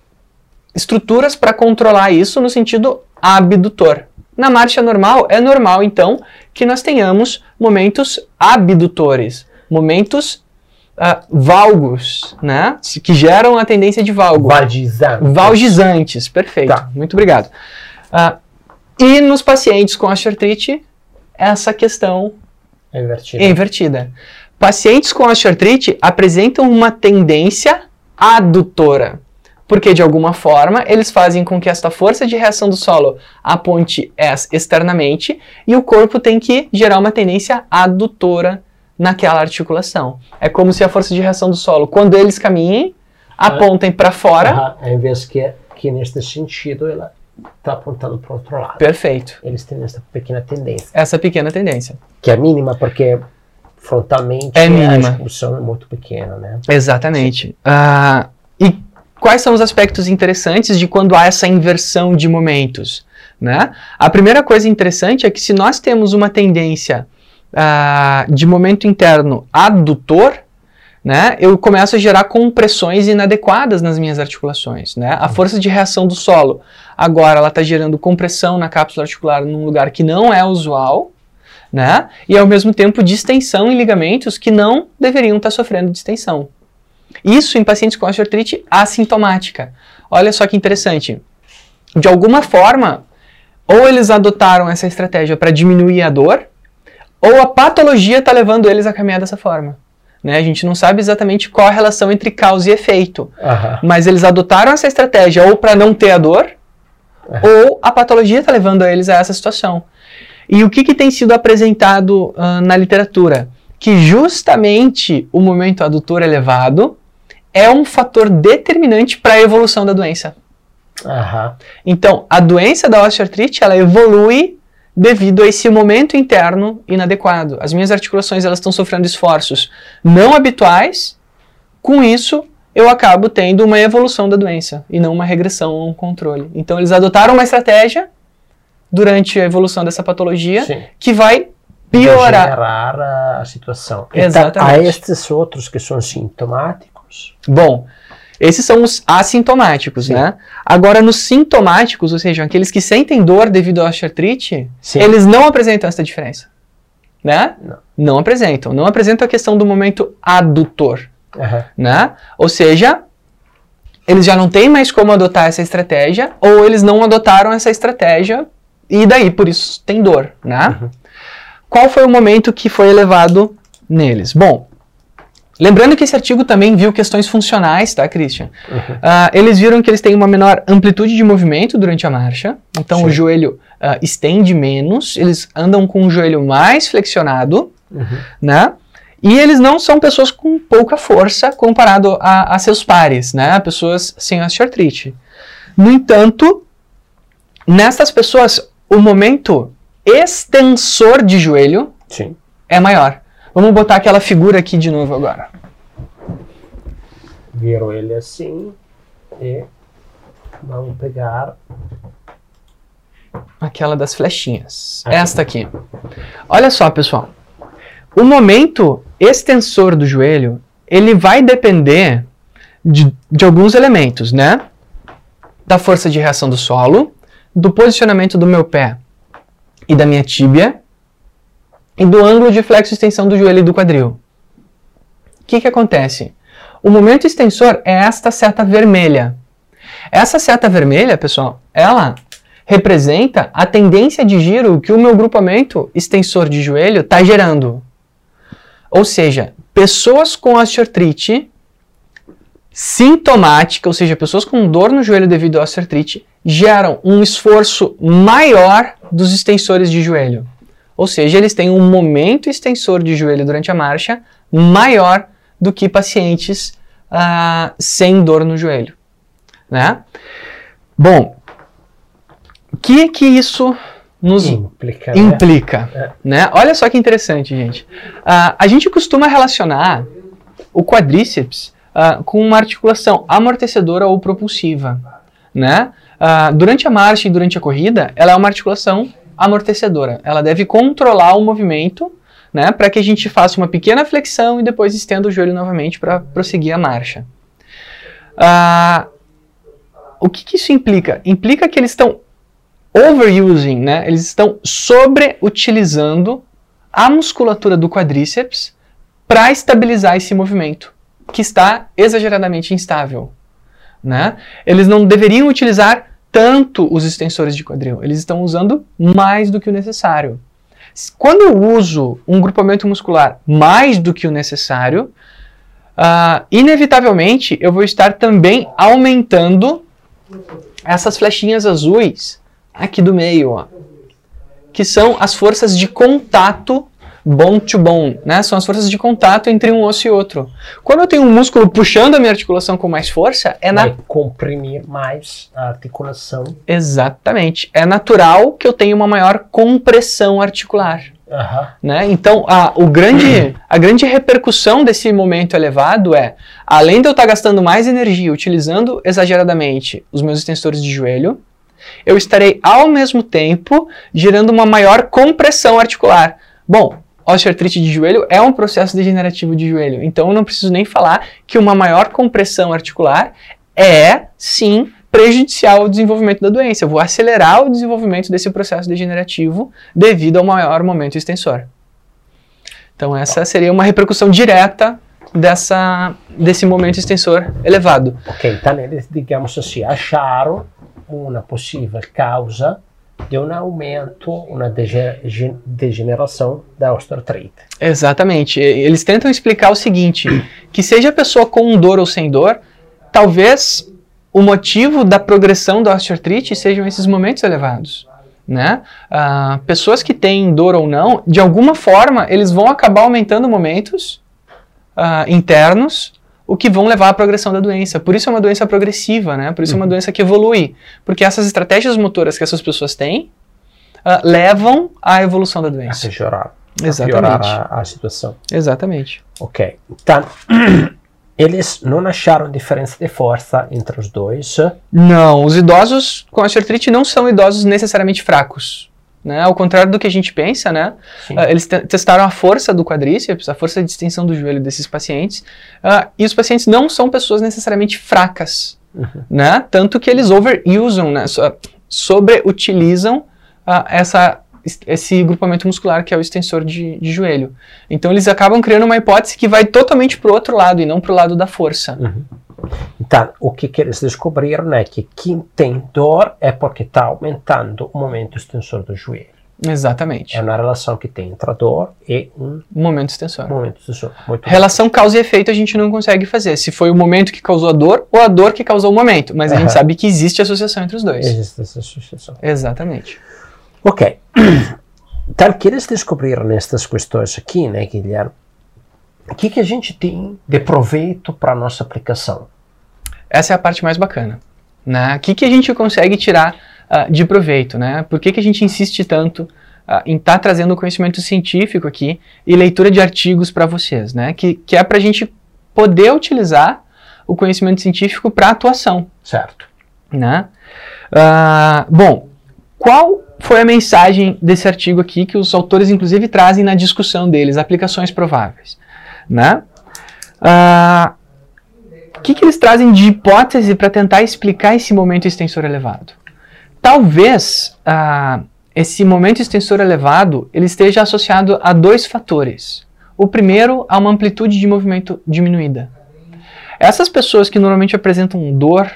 Speaker 3: estruturas para controlar isso no sentido abdutor. Na marcha normal, é normal então que nós tenhamos momentos abdutores, momentos ah, valgos, né? Que geram a tendência de valgo.
Speaker 2: Vagizante.
Speaker 3: Valgizantes, perfeito.
Speaker 2: Tá.
Speaker 3: Muito obrigado. Ah, e nos pacientes com osteoartrite, essa questão
Speaker 2: É invertido.
Speaker 3: é invertida. Pacientes com osteoartrite apresentam uma tendência adutora, porque de alguma forma eles fazem com que esta força de reação do solo aponte externamente e o corpo tem que gerar uma tendência adutora naquela articulação. É como se a força de reação do solo, quando eles caminhem, apontem para fora.
Speaker 2: Aham, Em vez que, que neste sentido ela está apontando para o outro lado.
Speaker 3: Perfeito.
Speaker 2: Eles têm essa pequena tendência,
Speaker 3: Essa pequena tendência.
Speaker 2: que é mínima porque frontalmente
Speaker 3: É
Speaker 2: a
Speaker 3: mínima.
Speaker 2: expulsão é muito pequena, né?
Speaker 3: Exatamente. Ah, e quais são os aspectos interessantes de quando há essa inversão de momentos? Né? A primeira coisa interessante é que se nós temos uma tendência ah, de momento interno adutor, né, eu começo a gerar compressões inadequadas nas minhas articulações. Né? A força de reação do solo agora ela está gerando compressão na cápsula articular num lugar que não é usual, né? E ao mesmo tempo distensão em ligamentos que não deveriam estar sofrendo distensão. Isso em pacientes com osteoartrite assintomática. Olha só que interessante. De alguma forma, ou eles adotaram essa estratégia para diminuir a dor, ou a patologia está levando eles a caminhar dessa forma. Né? A gente não sabe exatamente qual a relação entre causa e efeito, mas eles adotaram essa estratégia ou para não ter a dor, ou a patologia está levando eles a essa situação. E o que, que tem sido apresentado ah, na literatura? Que justamente o momento adutor elevado é um fator determinante para a evolução da doença. Então, a doença da osteoartrite, ela evolui devido a esse momento interno inadequado. As minhas articulações, elas estão sofrendo esforços não habituais. Com isso, eu acabo tendo uma evolução da doença e não uma regressão ou um controle. Então, eles adotaram uma estratégia durante a evolução dessa patologia
Speaker 2: Sim.
Speaker 3: que vai piorar.
Speaker 2: Generar a situação.
Speaker 3: Exatamente.
Speaker 2: Então, há estes outros que são sintomáticos.
Speaker 3: Bom, esses são os assintomáticos,
Speaker 2: Sim.
Speaker 3: né? Agora, nos sintomáticos, ou seja, aqueles que sentem dor devido à osteoartrite,
Speaker 2: Sim.
Speaker 3: eles não apresentam essa diferença. Né?
Speaker 2: Não.
Speaker 3: Não apresentam. Não apresentam a questão do momento adutor.
Speaker 2: Aham.
Speaker 3: Né? Ou seja, eles já não têm mais como adotar essa estratégia, ou eles não adotaram essa estratégia e daí por isso tem dor, né? Uhum. Qual foi o momento que foi elevado neles? Bom, lembrando que esse artigo também viu questões funcionais, tá, Christian? Uhum. Uh, eles viram que eles têm uma menor amplitude de movimento durante a marcha, então Sim. o joelho uh, estende menos, eles andam com o joelho mais flexionado, uhum. né? E eles não são pessoas com pouca força comparado a, a seus pares, né? Pessoas sem osteoartrite. No entanto, nessas pessoas, o momento extensor de joelho
Speaker 2: Sim.
Speaker 3: é maior. Vamos botar aquela figura aqui de novo agora.
Speaker 2: Viro ele assim e vamos pegar
Speaker 3: aquela das flechinhas. Aqui. Esta aqui. Olha só, pessoal. O momento extensor do joelho, ele vai depender de, de alguns elementos, né? Da força de reação do solo, do posicionamento do meu pé e da minha tíbia e do ângulo de flexo extensão do joelho e do quadril. O que, que acontece? O momento extensor é esta seta vermelha. Essa seta vermelha, pessoal, ela representa a tendência de giro que o meu grupamento extensor de joelho está gerando. Ou seja, pessoas com osteoartrite sintomática, ou seja, pessoas com dor no joelho devido à osteoartrite, geram um esforço maior dos extensores de joelho. Ou seja, eles têm um momento extensor de joelho durante a marcha maior do que pacientes uh, sem dor no joelho. Né? Bom, o que que isso nos implica. implica né? né? Olha só que interessante, gente. Uh, a gente costuma relacionar o quadríceps uh, com uma articulação amortecedora ou propulsiva. Né? Durante a marcha e durante a corrida, ela é uma articulação amortecedora. Ela deve controlar o movimento né, para que a gente faça uma pequena flexão e depois estenda o joelho novamente para prosseguir a marcha. o que, que isso implica? Implica que eles estão overusing, né? Eles estão sobreutilizando a musculatura do quadríceps para estabilizar esse movimento, que está exageradamente instável. Né? Eles não deveriam utilizar tanto os extensores de quadril, eles estão usando mais do que o necessário. Quando eu uso um grupamento muscular mais do que o necessário, uh, inevitavelmente eu vou estar também aumentando essas flechinhas azuis aqui do meio, ó, que são as forças de contato bone to bone, né? São as forças de contato entre um osso e outro. Quando eu tenho um músculo puxando a minha articulação com mais força, é
Speaker 2: na comprimir mais a articulação.
Speaker 3: Exatamente. É natural que eu tenha uma maior compressão articular.
Speaker 2: Uhum.
Speaker 3: Né? Então, a, o grande, a grande repercussão desse momento elevado é, além de eu estar gastando mais energia utilizando exageradamente os meus extensores de joelho, eu estarei ao mesmo tempo gerando uma maior compressão articular. Bom, osteoartrite de joelho é um processo degenerativo de joelho, então eu não preciso nem falar que uma maior compressão articular é, sim, prejudicial ao desenvolvimento da doença. Eu vou acelerar o desenvolvimento desse processo degenerativo devido ao maior momento extensor. Então essa seria uma repercussão direta dessa, desse momento extensor elevado.
Speaker 2: Ok, então eles, digamos assim, acharam uma possível causa de um aumento, uma degeneração da osteoartrite.
Speaker 3: Exatamente. Eles tentam explicar o seguinte, que seja a pessoa com dor ou sem dor, talvez o motivo da progressão da osteoartrite sejam esses momentos elevados. Né? Uh, pessoas que têm dor ou não, de alguma forma, eles vão acabar aumentando momentos uh, internos o que vão levar à progressão da doença. Por isso é uma doença progressiva, né? Por isso é uma uhum. doença que evolui. Porque essas estratégias motoras que essas pessoas têm uh, levam à evolução da doença.
Speaker 2: A piorar.
Speaker 3: Exatamente.
Speaker 2: A piorar a, a situação.
Speaker 3: Exatamente.
Speaker 2: Ok. Então, [clears throat] eles não acharam diferença de força entre os dois?
Speaker 3: Não, os idosos com osteoartrite não são idosos necessariamente fracos. Né? Ao contrário do que a gente pensa, né? Uh, eles te testaram a força do quadríceps, a força de extensão do joelho desses pacientes, uh, e os pacientes não são pessoas necessariamente fracas, uhum. né? Tanto que eles overusam, né? So sobreutilizam uh, essa, esse grupamento muscular que é o extensor de, de, joelho. Então eles acabam criando uma hipótese que vai totalmente para o outro lado e não para o lado da força.
Speaker 2: Uhum. Então, o que eles descobriram é que quem tem dor é porque está aumentando o momento extensor do joelho.
Speaker 3: Exatamente.
Speaker 2: É uma relação que tem entre a dor e um
Speaker 3: Momento extensor.
Speaker 2: momento extensor. Muito
Speaker 3: Relação causa e efeito a gente não consegue fazer. Se foi o momento que causou a dor ou a dor que causou o momento. Mas a gente sabe que existe associação entre os dois.
Speaker 2: Existe essa associação.
Speaker 3: Exatamente.
Speaker 2: Ok. [clears throat] Então, que eles descobriram nestas questões aqui, né, Guilherme? O que, que a gente tem de proveito para a nossa aplicação?
Speaker 3: Essa é a parte mais bacana. Né? O que, que a gente consegue tirar ah, de proveito? Né? Por que, que a gente insiste tanto ah, em estar trazendo conhecimento científico aqui e leitura de artigos para vocês? Né? Que, que é para a gente poder utilizar o conhecimento científico para atuação.
Speaker 2: Certo.
Speaker 3: Né? Ah, bom, qual foi a mensagem desse artigo aqui que os autores inclusive trazem na discussão deles, aplicações prováveis? Né? O que, que eles trazem de hipótese para tentar explicar esse momento extensor elevado? Talvez ah, esse momento extensor elevado ele esteja associado a dois fatores. O primeiro, a uma amplitude de movimento diminuída. Essas pessoas que normalmente apresentam dor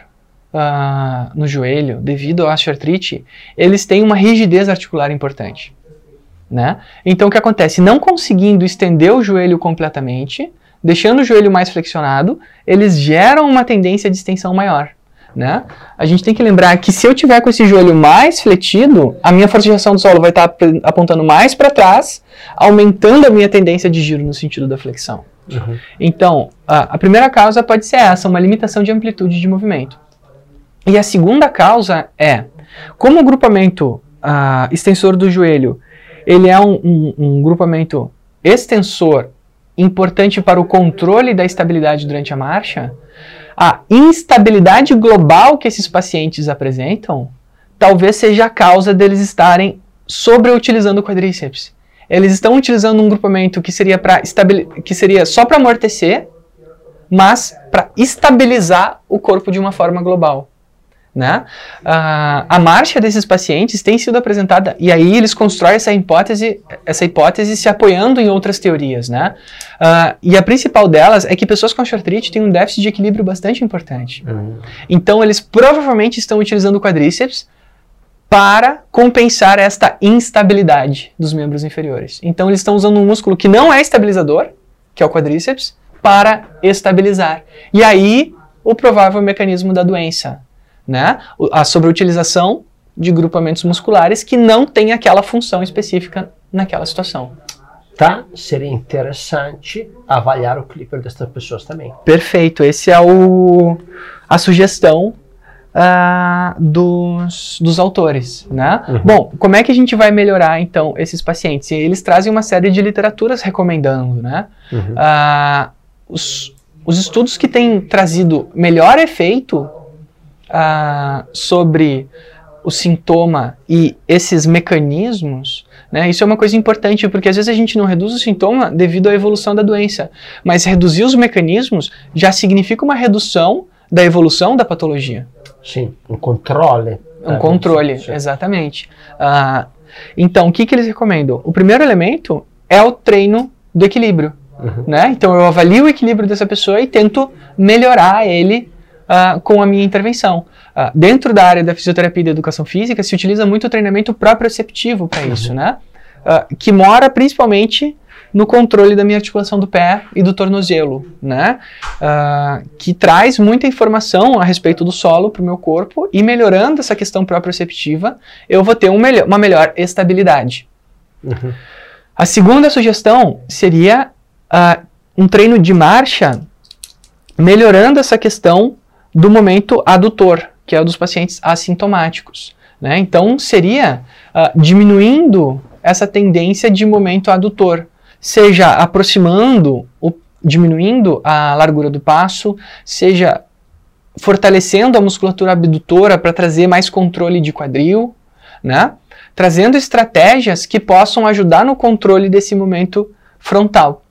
Speaker 3: ah, no joelho devido à osteoartrite, eles têm uma rigidez articular importante. Né? Então o que acontece? Não conseguindo estender o joelho completamente, deixando o joelho mais flexionado, eles geram uma tendência de extensão maior. Né? A gente tem que lembrar que se eu tiver com esse joelho mais fletido, a minha força de reação do solo vai estar apontando mais para trás, aumentando a minha tendência de giro no sentido da flexão.
Speaker 2: Uhum.
Speaker 3: Então, a, a primeira causa pode ser essa, uma limitação de amplitude de movimento. E a segunda causa é, como o grupamento ah, extensor do joelho, ele é um, um- um grupamento extensor importante para o controle da estabilidade durante a marcha, a instabilidade global que esses pacientes apresentam talvez seja a causa deles estarem sobreutilizando o quadríceps. Eles estão utilizando um grupamento que seria para que seria só para amortecer, mas para estabilizar o corpo de uma forma global. Né? Ah, a marcha desses pacientes tem sido apresentada e aí eles constroem essa hipótese, essa hipótese se apoiando em outras teorias, né? Ah, e a principal delas é que pessoas com osteoartrite têm um déficit de equilíbrio bastante importante.
Speaker 2: Uhum.
Speaker 3: Então eles provavelmente estão utilizando o quadríceps para compensar esta instabilidade dos membros inferiores. Então eles estão usando um músculo que não é estabilizador, que é o quadríceps, para estabilizar. E aí o provável mecanismo da doença, né? A sobreutilização de grupamentos musculares que não tem aquela função específica naquela situação.
Speaker 2: Tá? Seria interessante avaliar o equilíbrio dessas pessoas também.
Speaker 3: Perfeito, esse é o a sugestão ah, dos, dos autores, né?
Speaker 2: Uhum.
Speaker 3: Bom, como é que a gente vai melhorar então esses pacientes? E eles trazem uma série de literaturas recomendando, né?
Speaker 2: Uhum.
Speaker 3: Ah, os, os estudos que têm trazido melhor efeito ah, sobre o sintoma e esses mecanismos, né, isso é uma coisa importante, porque às vezes a gente não reduz o sintoma devido à evolução da doença, mas reduzir os mecanismos já significa uma redução da evolução da patologia.
Speaker 2: Sim, um controle.
Speaker 3: Um controle,
Speaker 2: sim.
Speaker 3: exatamente. Ah, então, o que, que eles recomendam? O primeiro elemento é o treino do equilíbrio.
Speaker 2: Uhum.
Speaker 3: né? Então eu avalio o equilíbrio dessa pessoa e tento melhorar ele ah, com a minha intervenção. Ah, dentro da área da fisioterapia e da educação física se utiliza muito o treinamento proprioceptivo para isso, né? Ah, que mora principalmente no controle da minha articulação do pé e do tornozelo, né? Ah, que traz muita informação a respeito do solo para o meu corpo e melhorando essa questão proprioceptiva, eu vou ter um melhor- uma melhor estabilidade.
Speaker 2: Uhum.
Speaker 3: A segunda sugestão seria ah, um treino de marcha melhorando essa questão do momento adutor, que é o dos pacientes assintomáticos. né? Então, seria ah, diminuindo essa tendência de momento adutor, seja aproximando, o, diminuindo a largura do passo, seja fortalecendo a musculatura abdutora para trazer mais controle de quadril, né? trazendo estratégias que possam ajudar no controle desse momento frontal.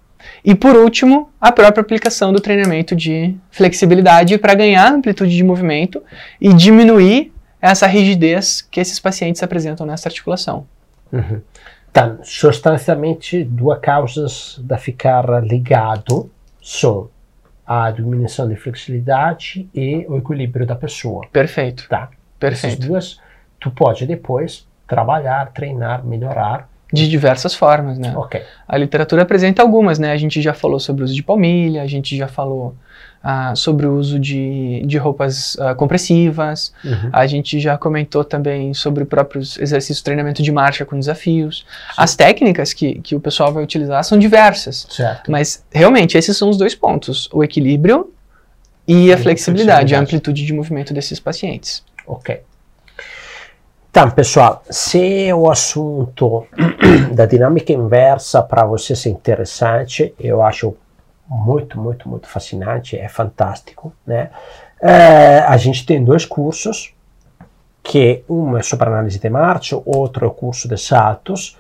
Speaker 3: E por último, a própria aplicação do treinamento de flexibilidade para ganhar amplitude de movimento e diminuir essa rigidez que esses pacientes apresentam nessa articulação.
Speaker 2: Uhum. Então, substancialmente, duas causas da ficar ligado são a diminuição de flexibilidade e o equilíbrio da pessoa.
Speaker 3: Perfeito.
Speaker 2: Tá.
Speaker 3: Perfeito.
Speaker 2: Essas duas, tu pode depois trabalhar, treinar, melhorar.
Speaker 3: De diversas formas, né?
Speaker 2: Ok.
Speaker 3: A literatura apresenta algumas, né? A gente já falou sobre o uso de palmilha, a gente já falou ah, sobre o uso de, de roupas ah, compressivas,
Speaker 2: Uhum.
Speaker 3: a gente já comentou também sobre próprios exercícios treinamento de marcha com desafios. As técnicas que, que o pessoal vai utilizar são diversas,
Speaker 2: Certo.
Speaker 3: mas realmente esses são os dois pontos: o equilíbrio e a
Speaker 2: a
Speaker 3: flexibilidade, a
Speaker 2: flexibilidade.
Speaker 3: amplitude de movimento desses pacientes.
Speaker 2: Ok. Então, pessoal, se o assunto da dinâmica inversa para vocês é interessante, eu acho muito, muito, muito fascinante, é fantástico, né? Eh, a gente tem dois cursos, que um é sobre análise de marcha, outro é o curso de saltos,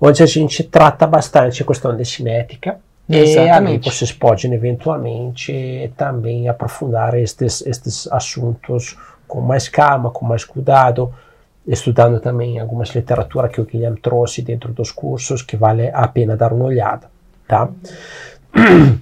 Speaker 2: onde a gente trata bastante a questão de cinética, e ali
Speaker 3: Exatamente.
Speaker 2: vocês podem eventualmente também aprofundar estes, estes assuntos com mais calma, com mais cuidado, estudando também algumas literatura que o Guilherme trouxe dentro dos cursos, que vale a pena dar uma olhada, tá? [clears throat]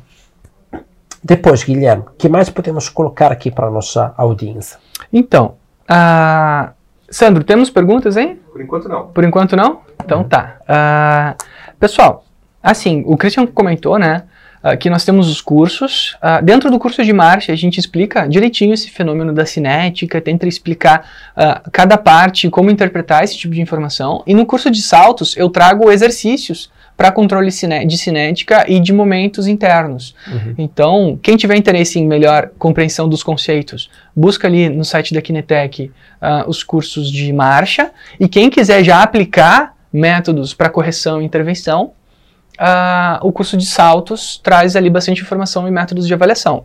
Speaker 2: Depois, Guilherme, o que mais podemos colocar aqui para a nossa audiência?
Speaker 3: Então, ah, Sandro, temos perguntas, hein?
Speaker 4: Por enquanto não.
Speaker 3: Por enquanto não? Então tá. Ah, pessoal, assim, o Christian comentou, né? Ah, que nós temos os cursos. Ah, dentro do curso de marcha, a gente explica direitinho esse fenômeno da cinética, tenta explicar ah, cada parte, como interpretar esse tipo de informação. E no curso de saltos, eu trago exercícios para controle de cinética e de momentos internos. Então, quem tiver interesse em melhor compreensão dos conceitos, busca ali no site da Kinetec ah, os cursos de marcha. E quem quiser já aplicar métodos para correção e intervenção, ah, o curso de saltos traz ali bastante informação e métodos de avaliação.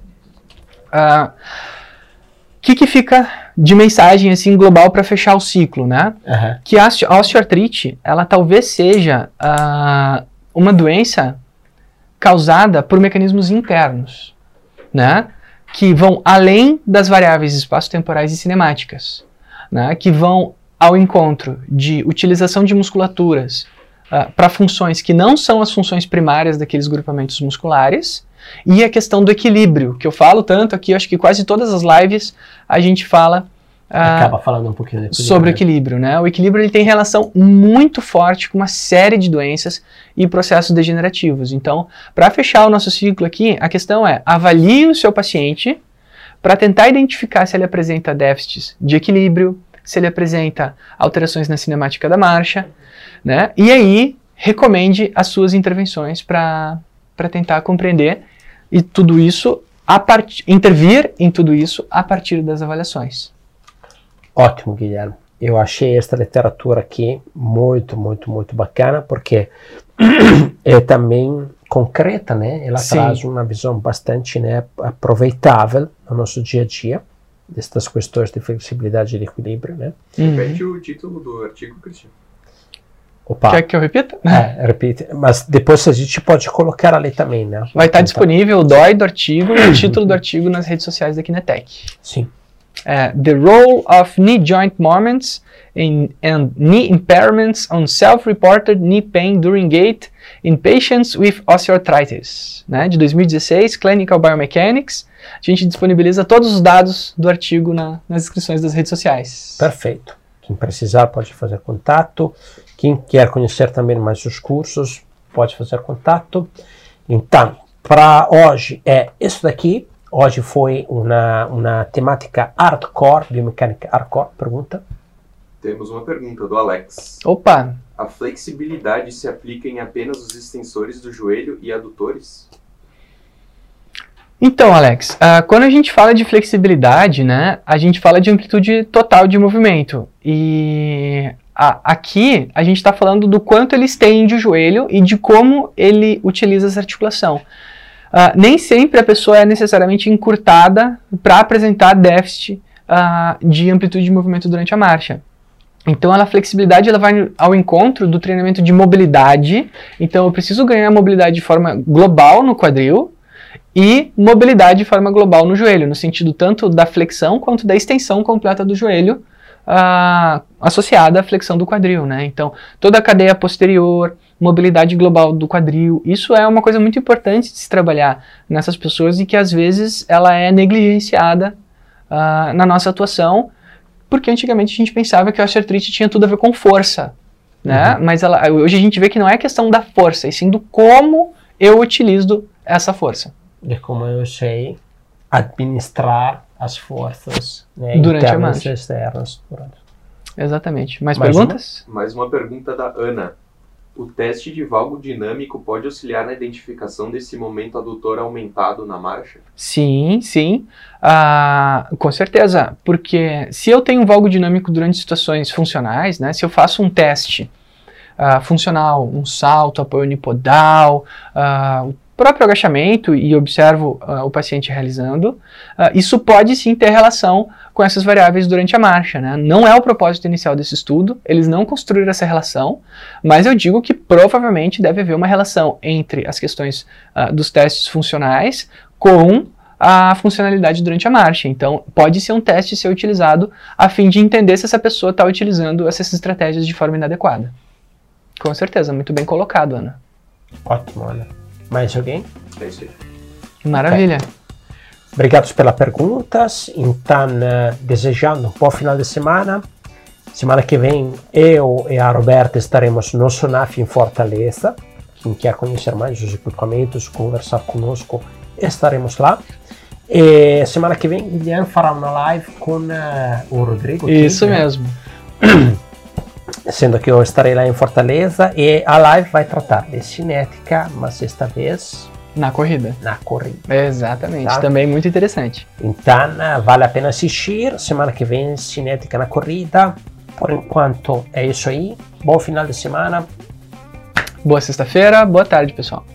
Speaker 3: O que, que fica de mensagem assim global para fechar o ciclo, né?
Speaker 2: Aham.
Speaker 3: que a osteo- a osteoartrite, ela talvez seja ah, uma doença causada por mecanismos internos, né? Que vão além das variáveis espaço-temporais e cinemáticas, né? Que vão ao encontro de utilização de musculaturas para funções que não são as funções primárias daqueles grupamentos musculares e a questão do equilíbrio, que eu falo tanto aqui, eu acho que quase todas as lives a gente fala ah,
Speaker 2: Acaba falando um pouquinho equilíbrio,
Speaker 3: sobre o equilíbrio, né? O equilíbrio ele tem relação muito forte com uma série de doenças e processos degenerativos. Então, para fechar o nosso ciclo aqui, a questão é: avalie o seu paciente para tentar identificar se ele apresenta déficits de equilíbrio, se ele apresenta alterações na cinemática da marcha, né? E aí recomende as suas intervenções para tentar compreender e tudo isso a part... intervir em tudo isso a partir das avaliações.
Speaker 2: Ótimo, Guilherme. Eu achei esta literatura aqui muito, muito, muito bacana, porque [clears throat] é também concreta, né? Ela
Speaker 3: Sim.
Speaker 2: traz uma visão bastante né, aproveitável no nosso dia a dia, destas questões de flexibilidade e de equilíbrio, né?
Speaker 3: Uhum.
Speaker 4: Repete o título do artigo, Cristiano.
Speaker 2: Opa,
Speaker 3: Quer que eu repita?
Speaker 2: é, repite. Mas depois a gente pode colocar ali também, né?
Speaker 3: Vai estar
Speaker 2: Então,
Speaker 3: disponível o DOI do artigo e o título do artigo nas redes sociais da Kinetec.
Speaker 2: Sim.
Speaker 3: É, The Role of Knee Joint Moments in, and Knee Impairments on Self-Reported Knee Pain During Gait in Patients with Osteoarthritis, né, de 2016, Clinical Biomechanics. A gente disponibiliza todos os dados do artigo na- nas inscrições das redes sociais.
Speaker 2: Perfeito. Quem precisar pode fazer contato. Quem quer conhecer também mais os cursos pode fazer contato. Então, para hoje é isso daqui. Hoje foi uma, uma temática hardcore, biomecânica hardcore. Pergunta?
Speaker 4: Temos uma pergunta do Alex.
Speaker 3: Opa,
Speaker 4: A flexibilidade se aplica em apenas os extensores do joelho e adutores?
Speaker 3: Então, Alex, ah, quando a gente fala de flexibilidade, né, a gente fala de amplitude total de movimento. E a- aqui a gente está falando do quanto ele estende o joelho e de como ele utiliza essa articulação. Ah, nem sempre a pessoa é necessariamente encurtada para apresentar déficit ah, de amplitude de movimento durante a marcha. Então, a flexibilidade ela vai ao encontro do treinamento de mobilidade. Então, eu preciso ganhar mobilidade de forma global no quadril, e mobilidade de forma global no joelho, no sentido tanto da flexão quanto da extensão completa do joelho ah, associada à flexão do quadril, né? Então, toda a cadeia posterior, mobilidade global do quadril. Isso é uma coisa muito importante de se trabalhar nessas pessoas e que às vezes ela é negligenciada uh, na nossa atuação, porque antigamente a gente pensava que a osteoartrite tinha tudo a ver com força, né? Uhum. Mas ela, hoje a gente vê que não é questão da força, e sim do como eu utilizo essa força.
Speaker 2: De como eu sei administrar as forças né,
Speaker 3: durante a marcha.
Speaker 2: e externas. Durante.
Speaker 3: Exatamente. Mais, Mais perguntas?
Speaker 4: Uma? Mais uma pergunta da Ana. O teste de valgo dinâmico pode auxiliar na identificação desse momento adutor aumentado na marcha?
Speaker 3: Sim, sim, ah, com certeza, porque se eu tenho um valgo dinâmico durante situações funcionais, né, se eu faço um teste ah, funcional, um salto, apoio unipodal, o próprio agachamento e observo uh, o paciente realizando, uh, isso pode sim ter relação com essas variáveis durante a marcha. Né? Não é o propósito inicial desse estudo, eles não construíram essa relação, mas eu digo que provavelmente deve haver uma relação entre as questões uh, dos testes funcionais com a funcionalidade durante a marcha. Então, pode ser um teste ser utilizado a fim de entender se essa pessoa está utilizando essas estratégias de forma inadequada. Com certeza, muito bem colocado, Ana.
Speaker 2: Ótimo, Ana. Mais alguém?
Speaker 3: Maravilha. Okay.
Speaker 2: Obrigado pelas perguntas. Então, uh, desejando um bom final de semana. Semana que vem, eu e a Roberta estaremos no Sonaf em Fortaleza. Quem quer conhecer mais os equipamentos, conversar conosco, estaremos lá. E semana que vem, Guilherme fará uma live com uh, o Rodrigo.
Speaker 3: Isso aqui, mesmo. [clears throat]
Speaker 2: sendo que eu estarei lá em Fortaleza e a live vai tratar de cinética, mas esta vez
Speaker 3: na corrida.
Speaker 2: Na corrida.
Speaker 3: Exatamente, tá? também muito interessante.
Speaker 2: Então, vale a pena assistir. Semana que vem, cinética na corrida. Por enquanto, é isso aí. Bom final de semana.
Speaker 3: Boa sexta-feira, boa tarde, pessoal.